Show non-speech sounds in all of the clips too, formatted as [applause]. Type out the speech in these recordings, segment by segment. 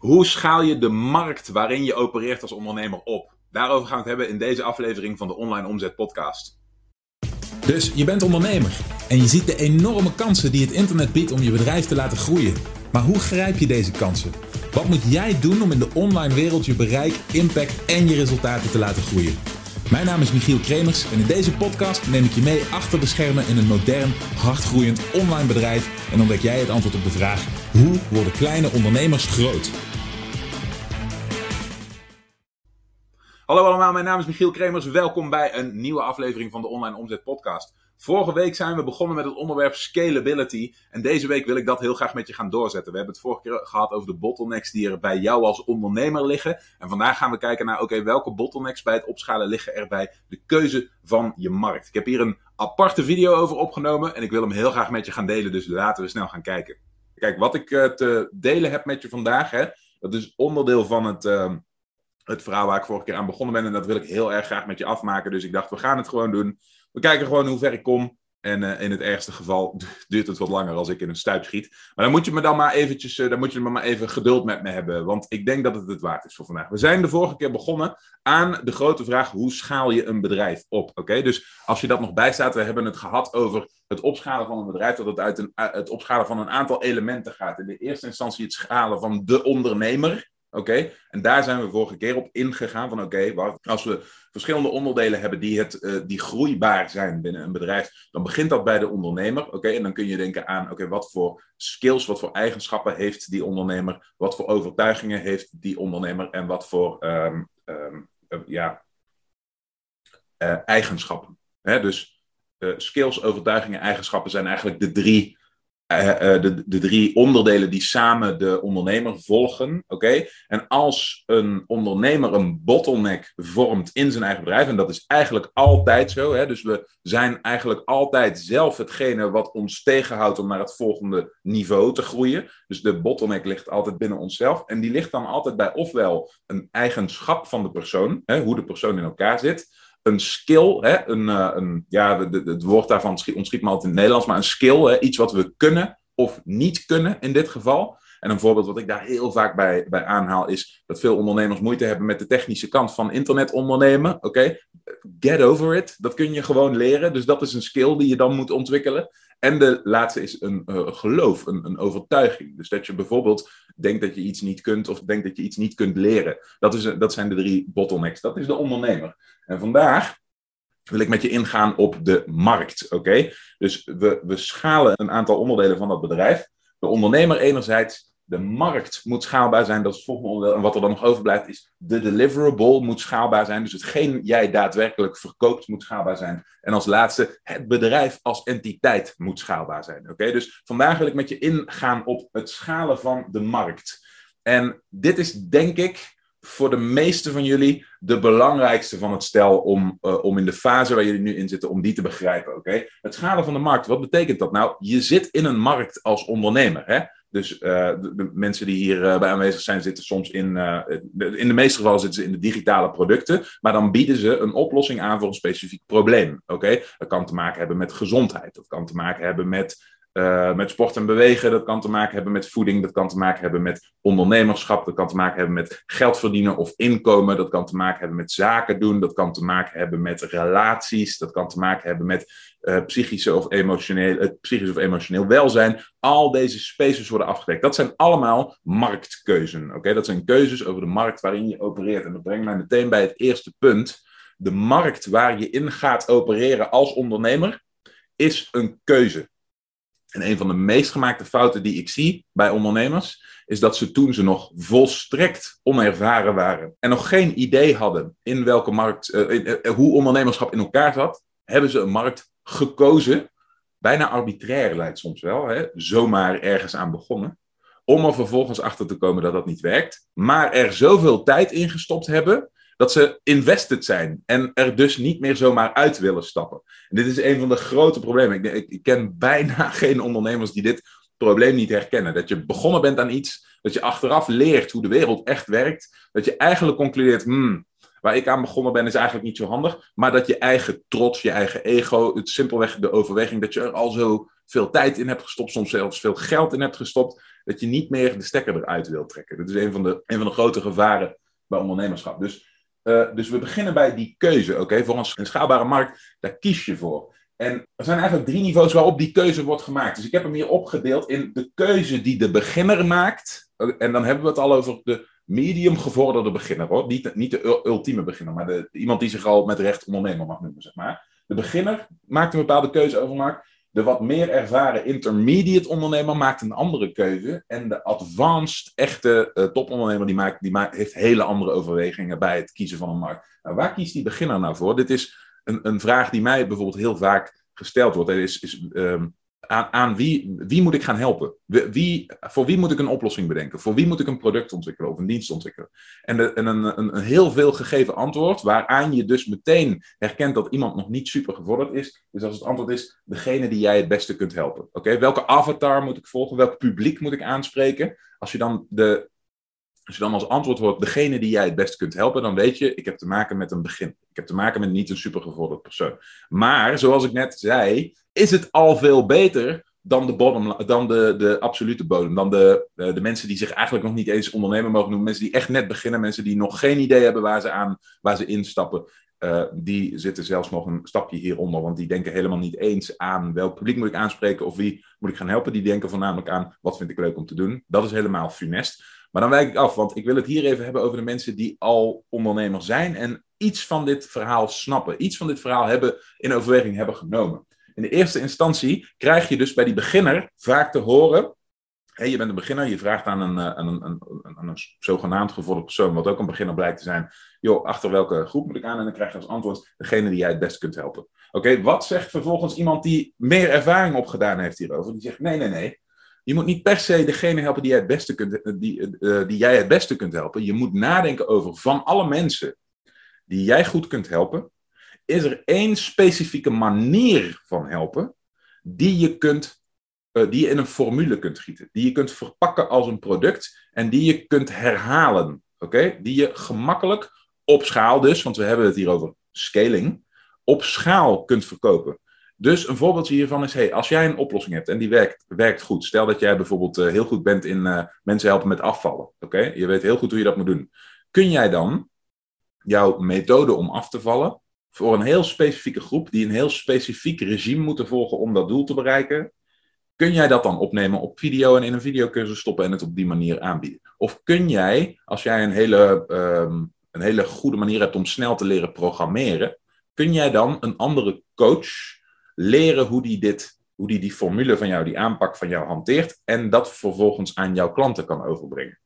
Hoe schaal je de markt waarin je opereert als ondernemer op? Daarover gaan we het hebben in deze aflevering van de Online Omzet Podcast. Dus je bent ondernemer en je ziet de enorme kansen die het internet biedt om je bedrijf te laten groeien. Maar hoe grijp je deze kansen? Wat moet jij doen om in de online wereld je bereik, impact en je resultaten te laten groeien? Mijn naam is Michiel Kremers en in deze podcast neem ik je mee achter de schermen in een modern, hardgroeiend online bedrijf en ontdek jij het antwoord op de vraag: hoe worden kleine ondernemers groot? Hallo allemaal, mijn naam is Michiel Kremers. Welkom bij een nieuwe aflevering van de Online Omzet Podcast. Vorige week zijn we begonnen met het onderwerp scalability. En deze week wil ik dat heel graag met je gaan doorzetten. We hebben het vorige keer gehad over de bottlenecks die er bij jou als ondernemer liggen. En vandaag gaan we kijken naar, oké, welke bottlenecks bij het opschalen liggen er bij de keuze van je markt. Ik heb hier een aparte video over opgenomen en ik wil hem heel graag met je gaan delen. Dus laten we snel gaan kijken. Kijk, wat ik eh, te delen heb met je vandaag, hè, dat is onderdeel van het... Uh, het verhaal waar ik vorige keer aan begonnen ben. En dat wil ik heel erg graag met je afmaken. Dus ik dacht, we gaan het gewoon doen. We kijken gewoon hoe ver ik kom. En uh, in het ergste geval [laughs] duurt het wat langer als ik in een stuip schiet. Maar dan moet je me dan maar eventjes, uh, dan moet je maar even geduld met me hebben. Want ik denk dat het het waard is voor vandaag. We zijn de vorige keer begonnen aan de grote vraag: hoe schaal je een bedrijf op? Oké, dus als je dat nog bijstaat, we hebben het gehad over het opschalen van een bedrijf. Dat het uit een, uh, het opschalen van een aantal elementen gaat. In de eerste instantie het schalen van de ondernemer. Oké, en daar zijn we vorige keer op ingegaan van oké, als we verschillende onderdelen hebben die, het, uh, die groeibaar zijn binnen een bedrijf, dan begint dat bij de ondernemer. Oké, en dan kun je denken aan oké, wat voor skills, wat voor eigenschappen heeft die ondernemer, wat voor overtuigingen heeft die ondernemer en wat voor um, um, uh, ja, uh, eigenschappen. Hè? Dus skills, overtuigingen, eigenschappen zijn eigenlijk de drie de, de, drie onderdelen die samen de ondernemer volgen. Oké? En als een ondernemer een bottleneck vormt in zijn eigen bedrijf, en dat is eigenlijk altijd zo, hè, dus we zijn eigenlijk altijd zelf hetgene wat ons tegenhoudt om naar het volgende niveau te groeien. Dus de bottleneck ligt altijd binnen onszelf. En die ligt dan altijd bij ofwel een eigenschap van de persoon, hè, hoe de persoon in elkaar zit een skill, hè, een, uh, een, ja, de, de, het woord daarvan ontschiet me altijd in het Nederlands, maar een skill, hè, iets wat we kunnen of niet kunnen in dit geval. En een voorbeeld wat ik daar heel vaak bij, bij aanhaal is dat veel ondernemers moeite hebben met de technische kant van internet ondernemen. Oké, get over it. Dat kun je gewoon leren. Dus dat is een skill die je dan moet ontwikkelen. En de laatste is een uh, geloof, een, een overtuiging. Dus dat je bijvoorbeeld denkt dat je iets niet kunt of denkt dat je iets niet kunt leren. Dat, is, dat zijn de drie bottlenecks. Dat is de ondernemer. En vandaag wil ik met je ingaan op de markt. Oké? Dus we, we schalen een aantal onderdelen van dat bedrijf. De ondernemer enerzijds, de markt moet schaalbaar zijn, dat is het volgende onderdeel. En wat er dan nog overblijft is, de deliverable moet schaalbaar zijn. Dus hetgeen jij daadwerkelijk verkoopt moet schaalbaar zijn. En als laatste, het bedrijf als entiteit moet schaalbaar zijn. Oké? Dus vandaag wil ik met je ingaan op het schalen van de markt. En dit is denk ik voor de meeste van jullie de belangrijkste van het stel om, uh, om in de fase waar jullie nu in zitten, om die te begrijpen. Oké? Het schalen van de markt, wat betekent dat nou? Je zit in een markt als ondernemer. Hè? Dus uh, de, mensen die hier uh, bij aanwezig zijn, zitten soms in, in de meeste gevallen zitten ze in de digitale producten, maar dan bieden ze een oplossing aan voor een specifiek probleem. Oké? Dat kan te maken hebben met gezondheid, dat kan te maken hebben met uh, met sport en bewegen, dat kan te maken hebben met voeding, dat kan te maken hebben met ondernemerschap, dat kan te maken hebben met geld verdienen of inkomen, dat kan te maken hebben met zaken doen, dat kan te maken hebben met relaties, dat kan te maken hebben met uh, psychische of emotioneel, uh, psychisch of emotioneel welzijn. Al deze spaces worden afgedekt. Dat zijn allemaal marktkeuzen. Oké, dat zijn keuzes over de markt waarin je opereert. En dat brengt mij meteen bij het eerste punt. De markt waar je in gaat opereren als ondernemer is een keuze. En een van de meest gemaakte fouten die ik zie bij ondernemers, is dat ze toen ze nog volstrekt onervaren waren en nog geen idee hadden in welke markt, uh, in, uh, hoe ondernemerschap in elkaar zat, hebben ze een markt gekozen, bijna arbitrair lijkt soms wel, hè, zomaar ergens aan begonnen, om er vervolgens achter te komen dat dat niet werkt, maar er zoveel tijd in gestopt hebben dat ze invested zijn en er dus niet meer zomaar uit willen stappen. En dit is een van de grote problemen. Ik, ik, ik, ken bijna [laughs] geen ondernemers die dit probleem niet herkennen. Dat je begonnen bent aan iets, dat je achteraf leert hoe de wereld echt werkt, dat je eigenlijk concludeert, hmm, waar ik aan begonnen ben is eigenlijk niet zo handig, maar dat je eigen trots, je eigen ego, het simpelweg de overweging dat je er al zo veel tijd in hebt gestopt, soms zelfs veel geld in hebt gestopt, dat je niet meer de stekker eruit wilt trekken. Dat is een van de, een van de grote gevaren bij ondernemerschap. Dus, uh, dus we beginnen bij die keuze. Oké, Voor een, schaalbare markt, daar kies je voor. En er zijn eigenlijk drie niveaus waarop die keuze wordt gemaakt. Dus ik heb hem hier opgedeeld in de keuze die de beginner maakt. En dan hebben we het al over de medium gevorderde beginner hoor. Niet, niet de ultieme beginner, maar de, iemand die zich al met recht ondernemer mag noemen, zeg maar. De beginner maakt een bepaalde keuze over markt. De wat meer ervaren intermediate ondernemer maakt een andere keuze. En de advanced, echte uh, topondernemer die, maakt, die maakt, heeft hele andere overwegingen bij het kiezen van een markt. Nou, waar kiest die beginner nou voor? Dit is een, een vraag die mij bijvoorbeeld heel vaak gesteld wordt. Is, is um, aan, wie, wie moet ik gaan helpen? Wie, voor wie moet ik een oplossing bedenken? Voor wie moet ik een product ontwikkelen of een dienst ontwikkelen? En een, een, een, heel veel gegeven antwoord, waaraan je dus meteen herkent dat iemand nog niet super gevorderd is. Dus als het antwoord is, degene die jij het beste kunt helpen. Oké, welke avatar moet ik volgen? Welk publiek moet ik aanspreken? Als je dan de als je dan als antwoord hoort degene die jij het beste kunt helpen, dan weet je, ik heb te maken met een begin. Ik heb te maken met niet een supergevorderd persoon. Maar, zoals ik net zei, is het al veel beter dan de, bottom, dan de, de absolute bodem. Dan de, de, de, mensen die zich eigenlijk nog niet eens ondernemer mogen noemen. Mensen die echt net beginnen. Mensen die nog geen idee hebben waar ze, aan, waar ze instappen. Uh, die zitten zelfs nog een stapje hieronder. Want die denken helemaal niet eens aan welk publiek moet ik aanspreken. Of wie moet ik gaan helpen. Die denken voornamelijk aan wat vind ik leuk om te doen. Dat is helemaal funest. Maar dan wijk ik af. Want ik wil het hier even hebben over de mensen die al ondernemer zijn. En iets van dit verhaal snappen. Iets van dit verhaal hebben in overweging hebben genomen. In de eerste instantie krijg je dus bij die beginner vaak te horen. Hey, je bent een beginner, je vraagt aan een, eh, een, een, een, zogenaamd gevorderd persoon, wat ook een beginner blijkt te zijn. Joh, achter welke groep moet ik aan? En dan krijg je als antwoord degene die jij het best kunt helpen. Oké, wat zegt vervolgens iemand die meer ervaring opgedaan heeft hierover? Die zegt: nee, nee, nee. Je moet niet per se degene helpen die jij het beste kunt, eh, die, uh, die jij het beste kunt helpen. Je moet nadenken over van alle mensen die jij goed kunt helpen, is er één specifieke manier van helpen die je, kunt, uh, die je in een formule kunt gieten. Die je kunt verpakken als een product en die je kunt herhalen. Oké? Die je gemakkelijk op schaal dus, want we hebben het hier over scaling, op schaal kunt verkopen. Dus een voorbeeldje hiervan is, hey, als jij een oplossing hebt en die werkt, werkt goed. Stel dat jij bijvoorbeeld uh, heel goed bent in uh, mensen helpen met afvallen. Oké? Je weet heel goed hoe je dat moet doen. Kun jij dan jouw methode om af te vallen voor een heel specifieke groep die een heel specifiek regime moeten volgen om dat doel te bereiken, kun jij dat dan opnemen op video en in een videocursus stoppen en het op die manier aanbieden? Of kun jij, als jij een hele, um, een hele goede manier hebt om snel te leren programmeren, kun jij dan een andere coach leren hoe die dit, hoe die, die formule van jou, die aanpak van jou hanteert en dat vervolgens aan jouw klanten kan overbrengen?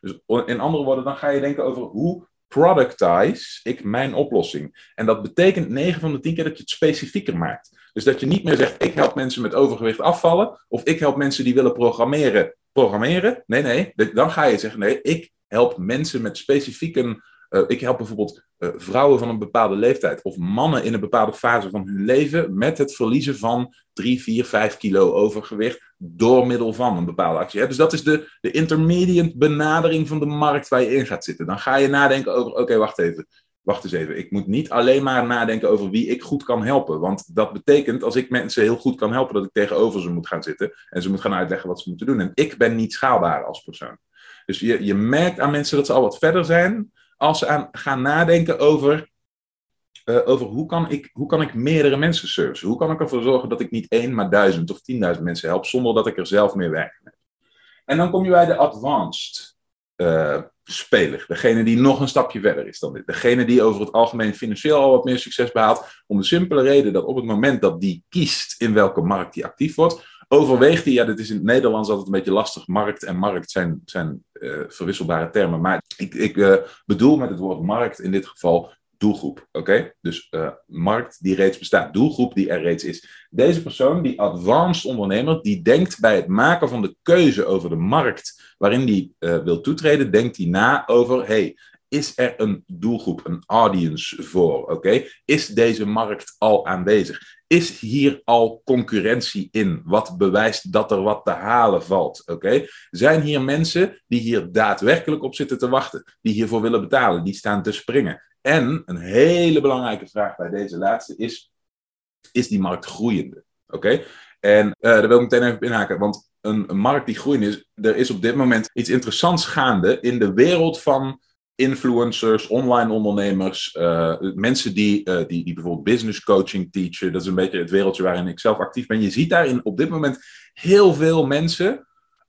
Dus in andere woorden, dan ga je denken over hoe productize ik mijn oplossing. En dat betekent 9 van de 10 keer dat je het specifieker maakt. Dus dat je niet meer zegt, ik help mensen met overgewicht afvallen, of ik help mensen die willen programmeren, programmeren. Nee, nee, dan ga je zeggen, nee, ik help mensen met specifieke uh, ik help bijvoorbeeld uh, vrouwen van een bepaalde leeftijd of mannen in een bepaalde fase van hun leven met het verliezen van 3, 4, 5 kilo overgewicht door middel van een bepaalde actie. Dus dat is de, de intermediate benadering van de markt waar je in gaat zitten. Dan ga je nadenken over, oké, wacht even. Wacht eens even, ik moet niet alleen maar nadenken over wie ik goed kan helpen. Want dat betekent, als ik mensen heel goed kan helpen, dat ik tegenover ze moet gaan zitten en ze moet gaan uitleggen wat ze moeten doen. En ik ben niet schaalbaar als persoon. Dus je, je merkt aan mensen dat ze al wat verder zijn, als ze aan gaan nadenken over, uh, over hoe, kan ik, hoe kan ik meerdere mensen servicen? Hoe kan ik ervoor zorgen dat ik niet één, maar duizend of tienduizend mensen help, zonder dat ik er zelf mee werk? En dan kom je bij de advanced uh, speler. Degene die nog een stapje verder is dan dit. Degene die over het algemeen financieel al wat meer succes behaalt. Om de simpele reden dat op het moment dat die kiest in welke markt die actief wordt, overweegt hij, ja, dit is in het Nederlands altijd een beetje lastig. Markt en markt zijn, zijn uh, verwisselbare termen. Maar ik, ik uh, bedoel met het woord markt in dit geval doelgroep. Oké? Dus uh, markt die reeds bestaat, doelgroep die er reeds is. Deze persoon, die advanced ondernemer, die denkt bij het maken van de keuze over de markt waarin die wil toetreden, denkt hij na over, hey, is er een doelgroep, een audience voor? Oké? Is deze markt al aanwezig? Is hier al concurrentie in? Wat bewijst dat er wat te halen valt? Oké? Zijn hier mensen die hier daadwerkelijk op zitten te wachten, die hiervoor willen betalen, die staan te springen? En een hele belangrijke vraag bij deze laatste is: is die markt groeiende? Oké? En uh, daar wil ik meteen even op inhaken, want een, markt die groeiend is, er is op dit moment iets interessants gaande in de wereld van influencers, online ondernemers, uh, mensen die, uh, die, die bijvoorbeeld business coaching teachen. Dat is een beetje het wereldje waarin ik zelf actief ben. Je ziet daarin op dit moment heel veel mensen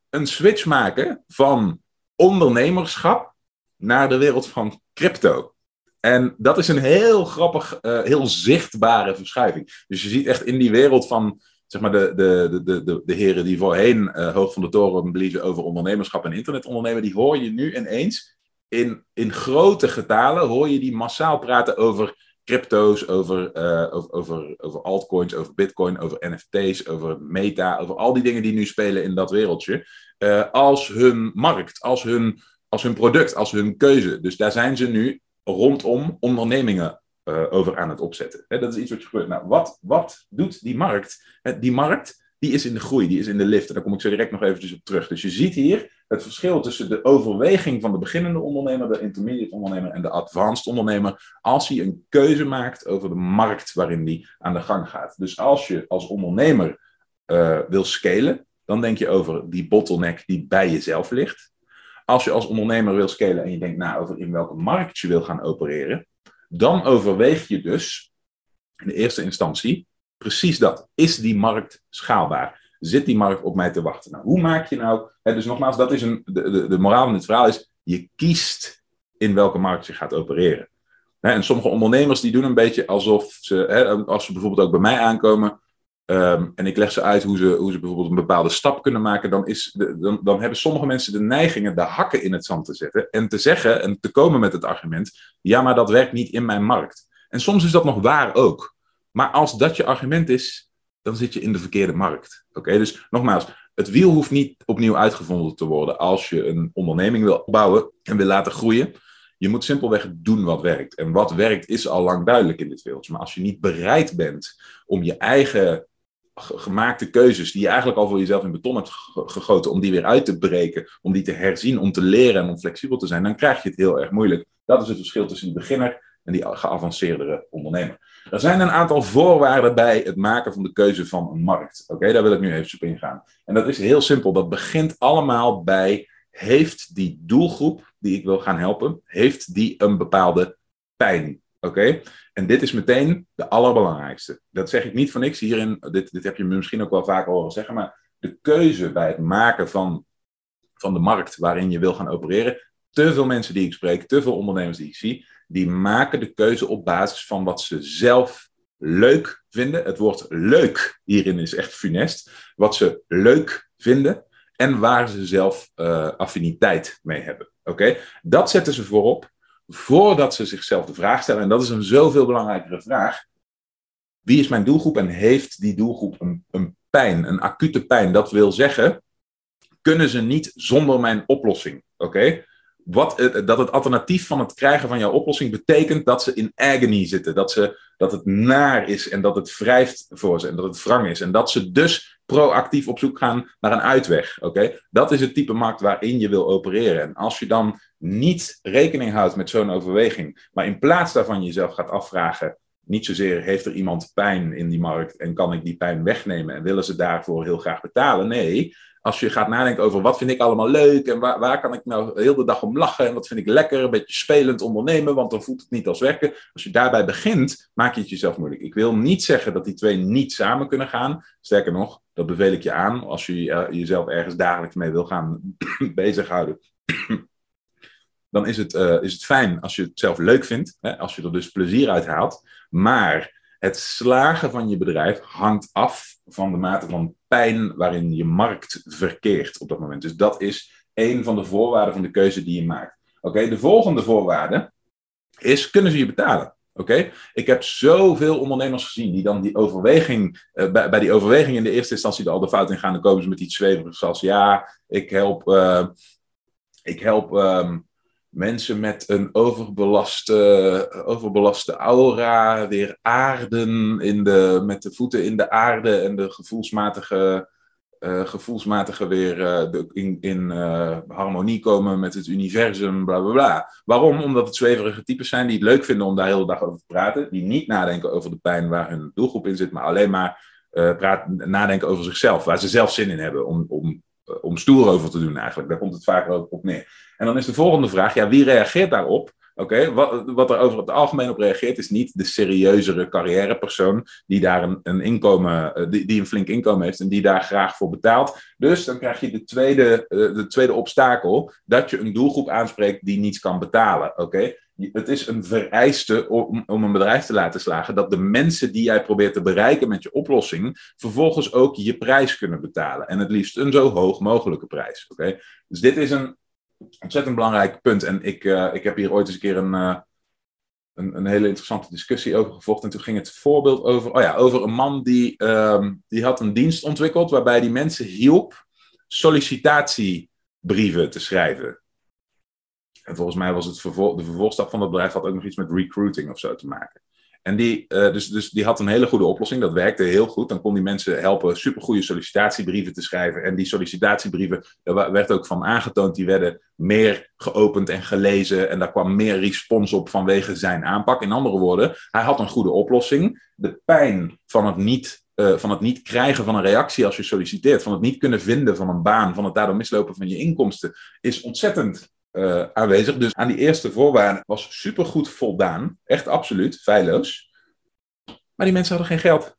een switch maken van ondernemerschap naar de wereld van crypto. En dat is een heel grappig, uh, heel zichtbare verschuiving. Dus je ziet echt in die wereld van zeg maar de, de, de, de, de heren die voorheen hoog van de toren bliezen over ondernemerschap en internetondernemen, die hoor je nu ineens in, in grote getalen, hoor je die massaal praten over crypto's, over, uh, over, over, altcoins, over bitcoin, over NFT's, over meta, over al die dingen die nu spelen in dat wereldje, uh, als hun markt, als hun, als hun product, als hun keuze. Dus daar zijn ze nu rondom ondernemingen uh, over aan het opzetten. Dat is iets wat gebeurt. Nou, wat, wat doet die markt? die markt die is in de groei, die is in de lift. En daar kom ik zo direct nog eventjes op terug. Dus je ziet hier het verschil tussen de overweging van de beginnende ondernemer, de intermediate ondernemer en de advanced ondernemer, als hij een keuze maakt over de markt waarin die aan de gang gaat. Dus als je als ondernemer uh, wil scalen, dan denk je over die bottleneck die bij jezelf ligt. Als je als ondernemer wil scalen en je denkt na over in welke markt je wil gaan opereren, dan overweeg je dus in de eerste instantie precies dat. Is die markt schaalbaar? Zit die markt op mij te wachten? Nou, hoe maak je nou... Hè, dus nogmaals, dat is een, de, de, de moraal van dit verhaal is... je kiest in welke markt je gaat opereren. Hè, en sommige ondernemers die doen een beetje alsof ze... Hè, als ze bijvoorbeeld ook bij mij aankomen... Um, en ik leg ze uit hoe ze, hoe ze bijvoorbeeld een bepaalde stap kunnen maken, dan, is dan, dan hebben sommige mensen de neigingen de hakken in het zand te zetten en te zeggen en te komen met het argument: ja, maar dat werkt niet in mijn markt. En soms is dat nog waar ook. Maar als dat je argument is, dan zit je in de verkeerde markt. Oké, dus nogmaals, het wiel hoeft niet opnieuw uitgevonden te worden als je een onderneming wil bouwen en wil laten groeien. Je moet simpelweg doen wat werkt. En wat werkt is al lang duidelijk in dit wereldje. Maar als je niet bereid bent om je eigen gemaakte keuzes, die je eigenlijk al voor jezelf in beton hebt gegoten, om die weer uit te breken, om die te herzien, om te leren en om flexibel te zijn, dan krijg je het heel erg moeilijk. Dat is het verschil tussen die beginner en die geavanceerdere ondernemer. Er zijn een aantal voorwaarden bij het maken van de keuze van een markt. Oké, daar wil ik nu even op ingaan. En dat is heel simpel. Dat begint allemaal bij: heeft die doelgroep die ik wil gaan helpen, heeft die een bepaalde pijn? Oké? En dit is meteen de allerbelangrijkste. Dat zeg ik niet van niks hierin. Dit, dit heb je misschien ook wel vaker horen zeggen. Maar de keuze bij het maken van, van de markt waarin je wil gaan opereren. Te veel mensen die ik spreek, te veel ondernemers die ik zie, die maken de keuze op basis van wat ze zelf leuk vinden. Het woord leuk hierin is echt funest. Wat ze leuk vinden en waar ze zelf uh, affiniteit mee hebben. Oké, Dat zetten ze voorop voordat ze zichzelf de vraag stellen. En dat is een zoveel belangrijkere vraag. Wie is mijn doelgroep en heeft die doelgroep een, een pijn, een acute pijn? Dat wil zeggen, kunnen ze niet zonder mijn oplossing? Oké? Wat, dat het alternatief van het krijgen van jouw oplossing betekent dat ze in agony zitten. Dat, ze, dat het naar is en dat het wrijft voor ze en dat het wrang is. En dat ze dus proactief op zoek gaan naar een uitweg. Oké, Dat is het type markt waarin je wil opereren. En als je dan niet rekening houdt met zo'n overweging, maar in plaats daarvan jezelf gaat afvragen. Niet zozeer heeft er iemand pijn in die markt en kan ik die pijn wegnemen en willen ze daarvoor heel graag betalen? Nee, als je gaat nadenken over wat vind ik allemaal leuk en waar, waar kan ik nou heel de dag om lachen en wat vind ik lekker, een beetje spelend ondernemen, want dan voelt het niet als werken. Als je daarbij begint, maak je het jezelf moeilijk. Ik wil niet zeggen dat die twee niet samen kunnen gaan. Sterker nog, dat beveel ik je aan als je uh, jezelf ergens dagelijks mee wil gaan [clears throat] bezighouden. [clears throat] dan is het, uh, is het fijn als je het zelf leuk vindt, hè, als je er dus plezier uit haalt. Maar het slagen van je bedrijf hangt af van de mate van pijn waarin je markt verkeert op dat moment. Dus dat is een van de voorwaarden van de keuze die je maakt. Oké, de volgende voorwaarde is: kunnen ze je betalen? Oké, ik heb zoveel ondernemers gezien die dan die overweging, uh, bij, bij, die overweging in de eerste instantie al de fout in gaan, dan komen ze met iets zweverigs als ja, ik help, uh, ik help um, mensen met een overbelaste, overbelaste aura weer aarden in de, met de voeten in de aarde en de gevoelsmatige, uh, gevoelsmatige weer uh, de, in, in uh, harmonie komen met het universum, bla bla bla. Waarom? Omdat het zweverige types zijn die het leuk vinden om daar de dag over te praten, die niet nadenken over de pijn waar hun doelgroep in zit, maar alleen maar praat, nadenken over zichzelf, waar ze zelf zin in hebben om, om, om stoer over te doen eigenlijk. Daar komt het vaak ook op neer. En dan is de volgende vraag, ja, wie reageert daarop? Oké, wat, wat er over het algemeen op reageert is niet de serieuzere carrièrepersoon die daar een, een inkomen, eh, die, die een flink inkomen heeft en die daar graag voor betaalt. Dus dan krijg je de tweede, uh, de tweede obstakel, dat je een doelgroep aanspreekt die niets kan betalen. Oké, het is een vereiste om, om een bedrijf te laten slagen dat de mensen die jij probeert te bereiken met je oplossing vervolgens ook je prijs kunnen betalen. En het liefst een zo hoog mogelijke prijs. Oké, dus dit is een ontzettend belangrijk punt. En ik, uh, ik heb hier ooit eens een keer een, uh, een, een, hele interessante discussie over gevolgd. En toen ging het voorbeeld over, oh ja, over een man die, um, die had een dienst ontwikkeld waarbij die mensen hielp sollicitatiebrieven te schrijven. En volgens mij was het de vervolgstap van dat bedrijf had ook nog iets met recruiting of zo te maken. En die, uh, dus, dus die had een hele goede oplossing. Dat werkte heel goed. Dan kon die mensen helpen supergoeie sollicitatiebrieven te schrijven. En die sollicitatiebrieven, daar werd ook van aangetoond, die werden meer geopend en gelezen. En daar kwam meer respons op vanwege zijn aanpak. In andere woorden, hij had een goede oplossing. De pijn van het niet, uh, van het niet krijgen van een reactie als je solliciteert, van het niet kunnen vinden van een baan, van het daardoor mislopen van je inkomsten, is ontzettend uh, aanwezig. Dus aan die eerste voorwaarden was supergoed voldaan. Echt absoluut, feilloos. Maar die mensen hadden geen geld.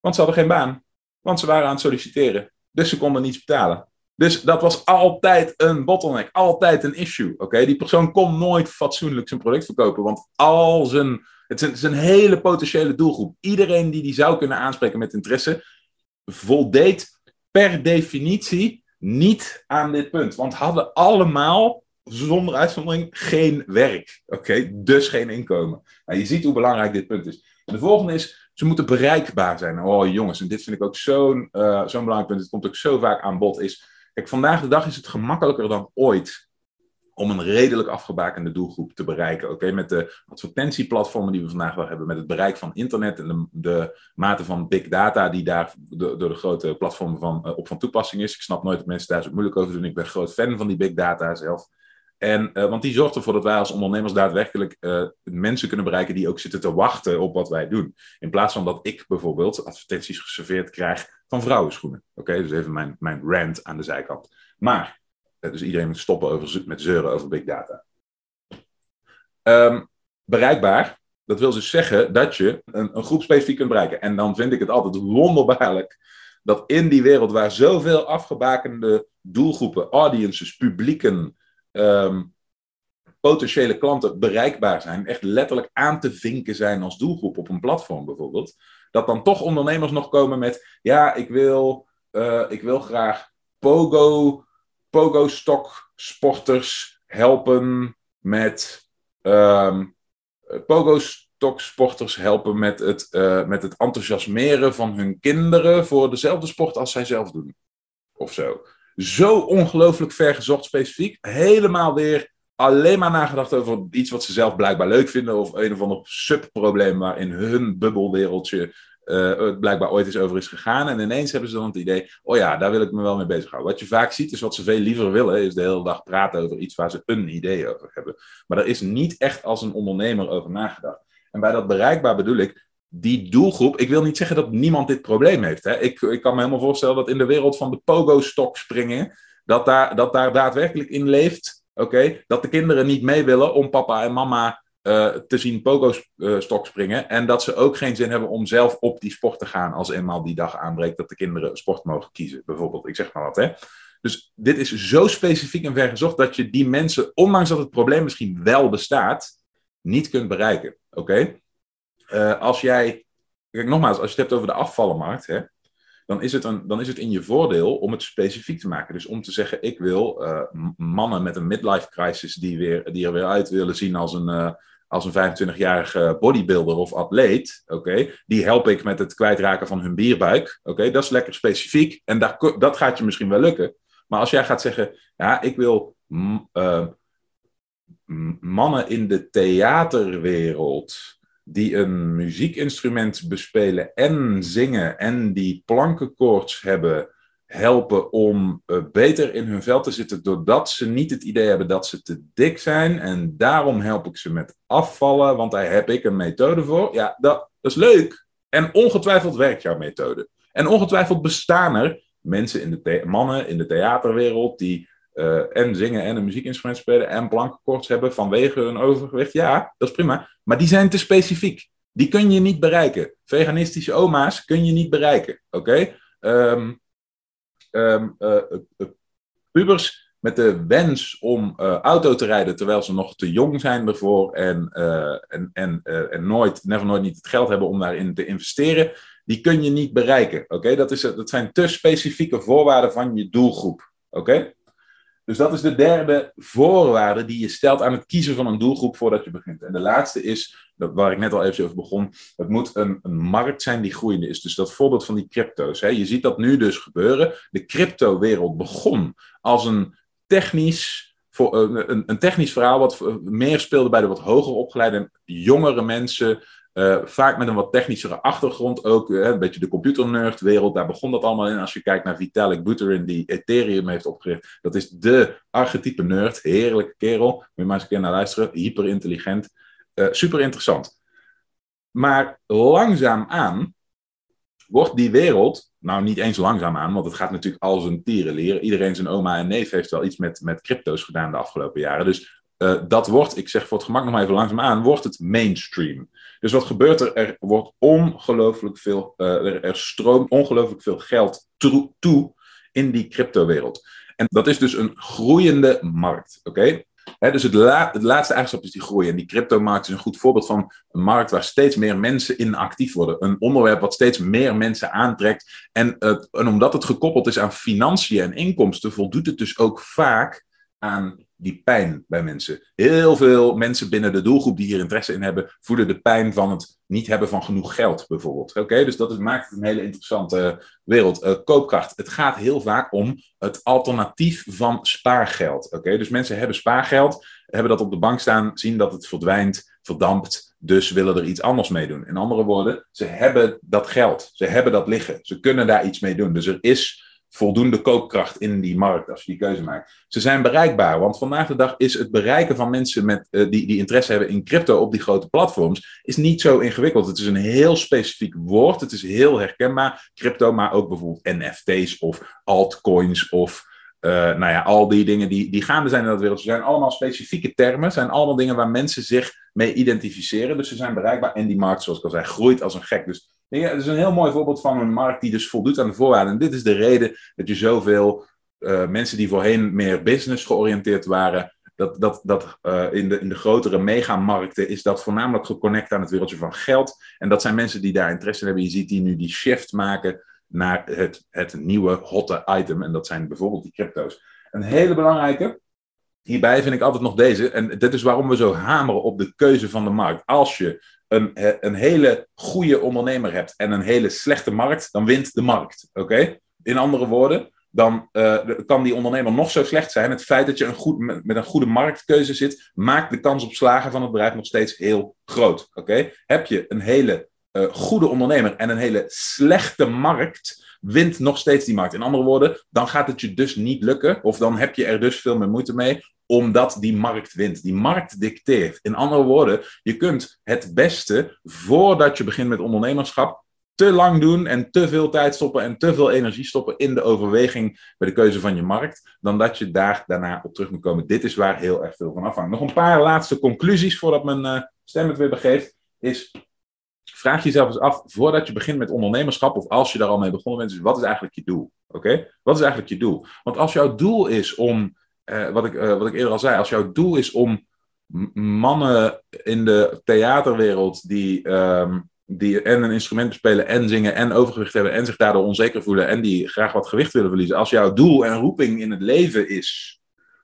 Want ze hadden geen baan. Want ze waren aan het solliciteren. Dus ze konden niets betalen. Dus dat was altijd een bottleneck, altijd een issue. Oké, Die persoon kon nooit fatsoenlijk zijn product verkopen, want al zijn, het is, een, hele potentiële doelgroep. Iedereen die die zou kunnen aanspreken met interesse, voldeed per definitie niet aan dit punt. Want hadden allemaal zonder uitzondering geen werk. Oké, dus geen inkomen. Nou, je ziet hoe belangrijk dit punt is. De volgende is, ze moeten bereikbaar zijn. Oh jongens, en dit vind ik ook zo'n uh, zo'n belangrijk punt. Het komt ook zo vaak aan bod. Is, kijk, vandaag de dag is het gemakkelijker dan ooit om een redelijk afgebakende doelgroep te bereiken. Oké, met de advertentieplatformen die we vandaag wel hebben, met het bereik van internet en de, de mate van big data die daar door de, grote platformen van, uh, op van toepassing is. Ik snap nooit dat mensen daar zo moeilijk over doen. Ik ben groot fan van die big data zelf. En, uh, want die zorgt ervoor dat wij als ondernemers daadwerkelijk uh, mensen kunnen bereiken die ook zitten te wachten op wat wij doen. In plaats van dat ik bijvoorbeeld advertenties geserveerd krijg van vrouwenschoenen. Oké, dus even mijn, mijn rant aan de zijkant. Maar, uh, dus iedereen moet stoppen met zeuren over big data. Um, bereikbaar, dat wil dus zeggen dat je een, een groep specifiek kunt bereiken. En dan vind ik het altijd wonderbaarlijk dat in die wereld waar zoveel afgebakende doelgroepen, audiences, publieken, um, potentiële klanten bereikbaar zijn, echt letterlijk aan te vinken zijn als doelgroep op een platform bijvoorbeeld, dat dan toch ondernemers nog komen met, ja, ik wil, uh, ik wil graag pogo, pogo stock sporters helpen met um, pogo stock sporters helpen met het, uh, met het enthousiasmeren van hun kinderen voor dezelfde sport als zij zelf doen. Of zo zo ongelooflijk vergezocht specifiek. Helemaal weer alleen maar nagedacht over iets wat ze zelf blijkbaar leuk vinden. Of een of ander subprobleem waar in hun bubbelwereldje uh, blijkbaar ooit eens over is gegaan. En ineens hebben ze dan het idee, oh ja, daar wil ik me wel mee bezighouden. Wat je vaak ziet is wat ze veel liever willen, is de hele dag praten over iets waar ze een idee over hebben. Maar er is niet echt als een ondernemer over nagedacht. En bij dat bereikbaar bedoel ik, die doelgroep, ik wil niet zeggen dat niemand dit probleem heeft. Hè. Ik, ik kan me helemaal voorstellen dat in de wereld van de pogo-stok springen, dat daar, dat daar daadwerkelijk in leeft, oké, dat de kinderen niet mee willen om papa en mama uh, te zien pogo-stok springen. En dat ze ook geen zin hebben om zelf op die sport te gaan als eenmaal die dag aanbreekt dat de kinderen sport mogen kiezen, bijvoorbeeld. Ik zeg maar wat, hè. Dus dit is zo specifiek en vergezocht dat je die mensen, ondanks dat het probleem misschien wel bestaat, niet kunt bereiken. Oké? Uh, als jij, kijk nogmaals, als je het hebt over de afvallenmarkt, hè, dan, is het een, dan is het in je voordeel om het specifiek te maken. Dus om te zeggen, ik wil uh, mannen met een midlife crisis die, weer, die er weer uit willen zien als een, uh, als een 25-jarige bodybuilder of atleet, oké, die help ik met het kwijtraken van hun bierbuik, oké, dat is lekker specifiek en dat, dat gaat je misschien wel lukken. Maar als jij gaat zeggen, ja, ik wil mannen in de theaterwereld die een muziekinstrument bespelen en zingen en die plankenkoorts hebben, helpen om uh, beter in hun vel te zitten, doordat ze niet het idee hebben dat ze te dik zijn. En daarom help ik ze met afvallen, want daar heb ik een methode voor. Ja, dat, dat is leuk. En ongetwijfeld werkt jouw methode. En ongetwijfeld bestaan er mensen in de mannen in de theaterwereld die uh, en zingen en een muziekinstrument spelen en plankenkoorts hebben vanwege hun overgewicht. Ja, dat is prima. Maar die zijn te specifiek. Die kun je niet bereiken. Veganistische oma's kun je niet bereiken. Oké? Okay? Um, uh, pubers met de wens om auto te rijden terwijl ze nog te jong zijn ervoor en, en, en, en nooit, never nooit niet het geld hebben om daarin te investeren, die kun je niet bereiken. Oké? Dat, is, dat zijn te specifieke voorwaarden van je doelgroep. Oké? Dus dat is de derde voorwaarde die je stelt aan het kiezen van een doelgroep voordat je begint. En de laatste is, waar ik net al even over begon, het moet een, een markt zijn die groeiende is. Dus dat voorbeeld van die crypto's. Hè. Je ziet dat nu dus gebeuren. De crypto-wereld begon als een technisch, voor, een, een technisch verhaal wat meer speelde bij de wat hoger opgeleide jongere mensen uh, vaak met een wat technischere achtergrond ook. Uh, een beetje de computernerd-wereld, daar begon dat allemaal in. Als je kijkt naar Vitalik Buterin, die Ethereum heeft opgericht. Dat is de archetype nerd. Heerlijke kerel. Moet je maar eens een keer naar luisteren. Hyper intelligent. Uh, super interessant. Maar langzaamaan wordt die wereld, nou niet eens langzaam aan, want het gaat natuurlijk als een tierenleer. Iedereen zijn oma en neef heeft wel iets met, met crypto's gedaan de afgelopen jaren. Dus dat wordt, ik zeg voor het gemak nog maar even langzaam aan, wordt het mainstream. Dus wat gebeurt er? Er wordt ongelooflijk veel, uh, er, er stroomt ongelooflijk veel geld toe in die cryptowereld. En dat is dus een groeiende markt. Oké? dus het, la het, laatste eigenschap is die groei. En die cryptomarkt is een goed voorbeeld van een markt waar steeds meer mensen in actief worden. Een onderwerp wat steeds meer mensen aantrekt. En, en omdat het gekoppeld is aan financiën en inkomsten, voldoet het dus ook vaak aan die pijn bij mensen. Heel veel mensen binnen de doelgroep die hier interesse in hebben, voelen de pijn van het niet hebben van genoeg geld, bijvoorbeeld. Oké, dus dat maakt het een hele interessante wereld. Uh, koopkracht. Het gaat heel vaak om het alternatief van spaargeld. Oké, dus mensen hebben spaargeld, hebben dat op de bank staan, zien dat het verdwijnt, verdampt, dus willen er iets anders mee doen. In andere woorden, ze hebben dat geld, ze hebben dat liggen, ze kunnen daar iets mee doen. Dus er is voldoende koopkracht in die markt als je die keuze maakt. Ze zijn bereikbaar, want vandaag de dag is het bereiken van mensen met, uh, die, die interesse hebben in crypto op die grote platforms, is niet zo ingewikkeld. Het is een heel specifiek woord, het is heel herkenbaar, crypto, maar ook bijvoorbeeld NFT's of altcoins of uh, nou ja, al die dingen die, die gaande zijn in dat wereld. Ze zijn allemaal specifieke termen, zijn allemaal dingen waar mensen zich mee identificeren. Dus ze zijn bereikbaar en die markt, zoals ik al zei, groeit als een gek. Dus ja, het is een heel mooi voorbeeld van een markt die dus voldoet aan de voorwaarden. En dit is de reden dat je zoveel uh, mensen die voorheen meer business georiënteerd waren, dat, dat, dat uh, in, de, in de grotere megamarkten is dat voornamelijk geconnect aan het wereldje van geld. En dat zijn mensen die daar interesse in hebben. Je ziet die nu die shift maken naar het, het nieuwe hotte item. En dat zijn bijvoorbeeld die crypto's. Een hele belangrijke. Hierbij vind ik altijd nog deze. En dit is waarom we zo hameren op de keuze van de markt. Als je een, een hele goede ondernemer hebt en een hele slechte markt, dan wint de markt. Oké? In andere woorden, dan uh, kan die ondernemer nog zo slecht zijn. Het feit dat je een goed, met, een goede marktkeuze zit, maakt de kans op slagen van het bedrijf nog steeds heel groot. Oké? Heb je een hele uh, goede ondernemer en een hele slechte markt, wint nog steeds die markt. In andere woorden, dan gaat het je dus niet lukken, of dan heb je er dus veel meer moeite mee, omdat die markt wint. Die markt dicteert. In andere woorden, je kunt het beste voordat je begint met ondernemerschap te lang doen en te veel tijd stoppen en te veel energie stoppen in de overweging bij de keuze van je markt, dan dat je daar daarna op terug moet komen. Dit is waar heel erg veel van afhangt. Nog een paar laatste conclusies voordat mijn uh, stem het weer begeeft, is vraag jezelf eens af, voordat je begint met ondernemerschap, of als je daar al mee begonnen bent, is wat is eigenlijk je doel? Oké? Wat is eigenlijk je doel? Want als jouw doel is om uh, wat, ik, uh, wat ik eerder al zei, als jouw doel is om mannen in de theaterwereld die, um, die en een instrument bespelen en zingen en overgewicht hebben en zich daardoor onzeker voelen en die graag wat gewicht willen verliezen, als jouw doel en roeping in het leven is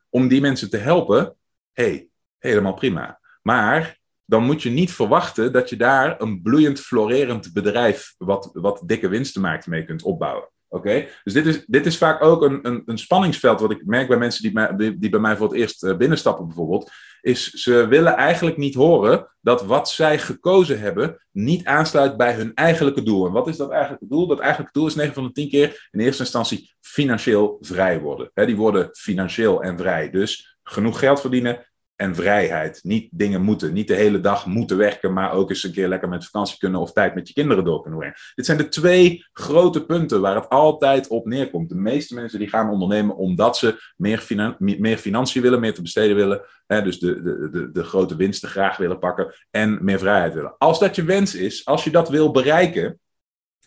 om die mensen te helpen, hey, helemaal prima. Maar dan moet je niet verwachten dat je daar een bloeiend, florerend bedrijf wat, wat dikke winsten maakt mee kunt opbouwen. Oké, dus dit is, dit is vaak ook een, een, een spanningsveld wat ik merk bij mensen die, die, die bij mij voor het eerst uh, binnenstappen bijvoorbeeld. Is ze willen eigenlijk niet horen dat wat zij gekozen hebben niet aansluit bij hun eigenlijke doel. En wat is dat eigenlijke doel? Dat eigenlijke doel is 9 van de 10 keer in eerste instantie financieel vrij worden. die worden financieel en vrij. Dus genoeg geld verdienen en vrijheid. Niet dingen moeten. Niet de hele dag moeten werken, maar ook eens een keer lekker met vakantie kunnen of tijd met je kinderen door kunnen brengen. Dit zijn de twee grote punten waar het altijd op neerkomt. De meeste mensen die gaan ondernemen omdat ze meer, meer financiën willen, meer te besteden willen. Hè, dus de, de, de, de grote winsten graag willen pakken en meer vrijheid willen. Als dat je wens is, als je dat wil bereiken,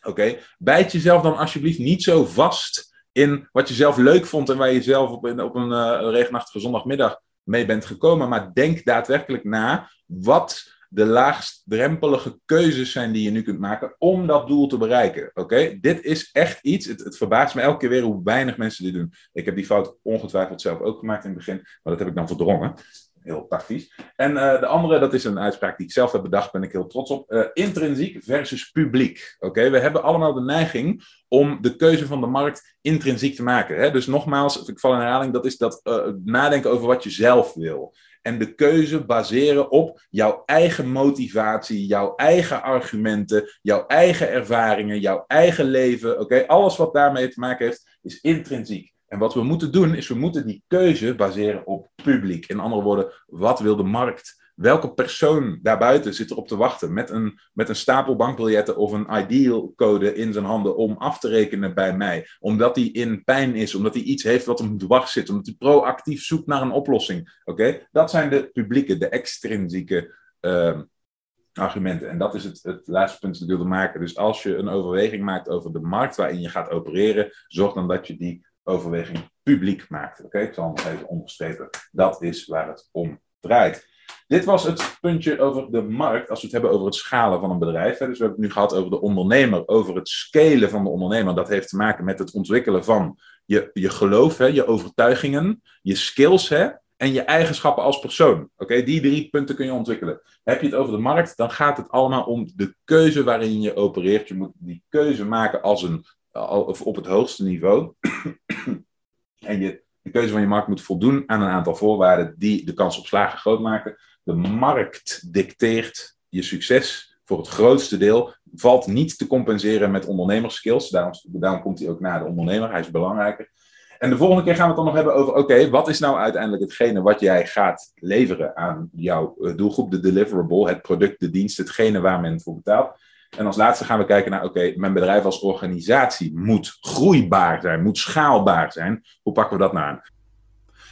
oké, bijt jezelf dan alsjeblieft niet zo vast in wat je zelf leuk vond en waar je zelf op, op een uh, regenachtige zondagmiddag mee bent gekomen. Maar denk daadwerkelijk na wat de laagstdrempelige keuzes zijn die je nu kunt maken om dat doel te bereiken. Oké, dit is echt iets. Het, het, verbaast me elke keer weer hoe weinig mensen dit doen. Ik heb die fout ongetwijfeld zelf ook gemaakt in het begin, maar dat heb ik dan verdrongen heel tactisch. En uh, de andere, dat is een uitspraak die ik zelf heb bedacht, ben ik heel trots op. Uh, intrinsiek versus publiek. Oké, we hebben allemaal de neiging om de keuze van de markt intrinsiek te maken. Hè? Dus nogmaals, ik val in herhaling, dat is dat uh, nadenken over wat je zelf wil. En de keuze baseren op jouw eigen motivatie, jouw eigen argumenten, jouw eigen ervaringen, jouw eigen leven. Oké, alles wat daarmee te maken heeft, is intrinsiek. En wat we moeten doen, is we moeten die keuze baseren op publiek. In andere woorden, wat wil de markt? Welke persoon daarbuiten zit erop te wachten met een, met een stapel bankbiljetten of een ideal code in zijn handen om af te rekenen bij mij? Omdat hij in pijn is, omdat hij iets heeft wat hem dwars zit, omdat hij proactief zoekt naar een oplossing. Oké, Dat zijn de publieke, de extrinsieke uh, argumenten. En dat is het, het laatste punt dat ik wilde maken. Dus als je een overweging maakt over de markt waarin je gaat opereren, zorg dan dat je die overweging publiek maakt. Oké, ik zal nog even onderstrepen. Dat is waar het om draait. Dit was het puntje over de markt, als we het hebben over het schalen van een bedrijf. Dus we hebben het nu gehad over de ondernemer, over het scalen van de ondernemer. Dat heeft te maken met het ontwikkelen van je, je geloof, hè, je overtuigingen, je skills hè, en je eigenschappen als persoon. Oké, die drie punten kun je ontwikkelen. Heb je het over de markt, dan gaat het allemaal om de keuze waarin je opereert. Je moet die keuze maken als een of op het hoogste niveau. En je, de keuze van je markt moet voldoen aan een aantal voorwaarden die de kans op slagen groot maken. De markt dicteert je succes voor het grootste deel. Valt niet te compenseren met ondernemerskills. Daarom, daarom komt hij ook naar de ondernemer. Hij is belangrijker. En de volgende keer gaan we het dan nog hebben over: oké, wat is nou uiteindelijk hetgene wat jij gaat leveren aan jouw eh, doelgroep, de deliverable, het product, de dienst, hetgene waar men voor betaalt. En als laatste gaan we kijken naar, oké, mijn bedrijf als organisatie moet groeibaar zijn, moet schaalbaar zijn. Hoe pakken we dat nou aan?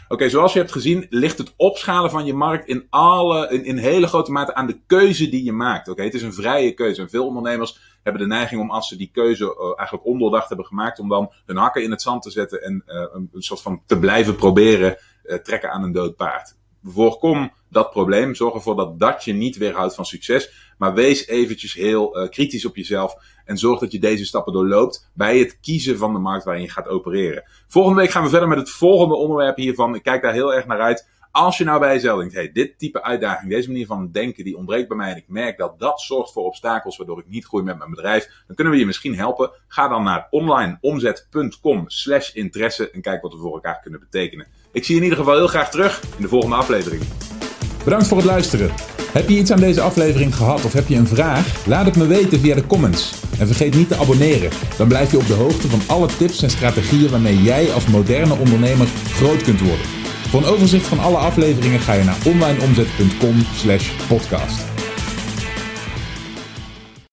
Oké, zoals je hebt gezien, ligt het opschalen van je markt in, alle, in, in hele grote mate aan de keuze die je maakt. Oké, het is een vrije keuze. En veel ondernemers hebben de neiging om, als ze die keuze uh, eigenlijk ondoordacht hebben gemaakt, om dan hun hakken in het zand te zetten en uh, een, een, soort van te blijven proberen uh, trekken aan een dood paard. Voorkom dat probleem. Zorg ervoor dat dat je niet weerhoudt van succes. Maar wees eventjes heel uh, kritisch op jezelf. En zorg dat je deze stappen doorloopt bij het kiezen van de markt waarin je gaat opereren. Volgende week gaan we verder met het volgende onderwerp hiervan. Ik kijk daar heel erg naar uit. Als je nou bij jezelf denkt, hey, dit type uitdaging, deze manier van denken, die ontbreekt bij mij en ik merk dat dat zorgt voor obstakels waardoor ik niet groei met mijn bedrijf, dan kunnen we je misschien helpen. Ga dan naar onlineomzet.com slash interesse en kijk wat we voor elkaar kunnen betekenen. Ik zie je in ieder geval heel graag terug in de volgende aflevering. Bedankt voor het luisteren. Heb je iets aan deze aflevering gehad of heb je een vraag? Laat het me weten via de comments. En vergeet niet te abonneren. Dan blijf je op de hoogte van alle tips en strategieën waarmee jij als moderne ondernemer groot kunt worden. Voor een overzicht van alle afleveringen ga je naar onlineomzet.com/podcast.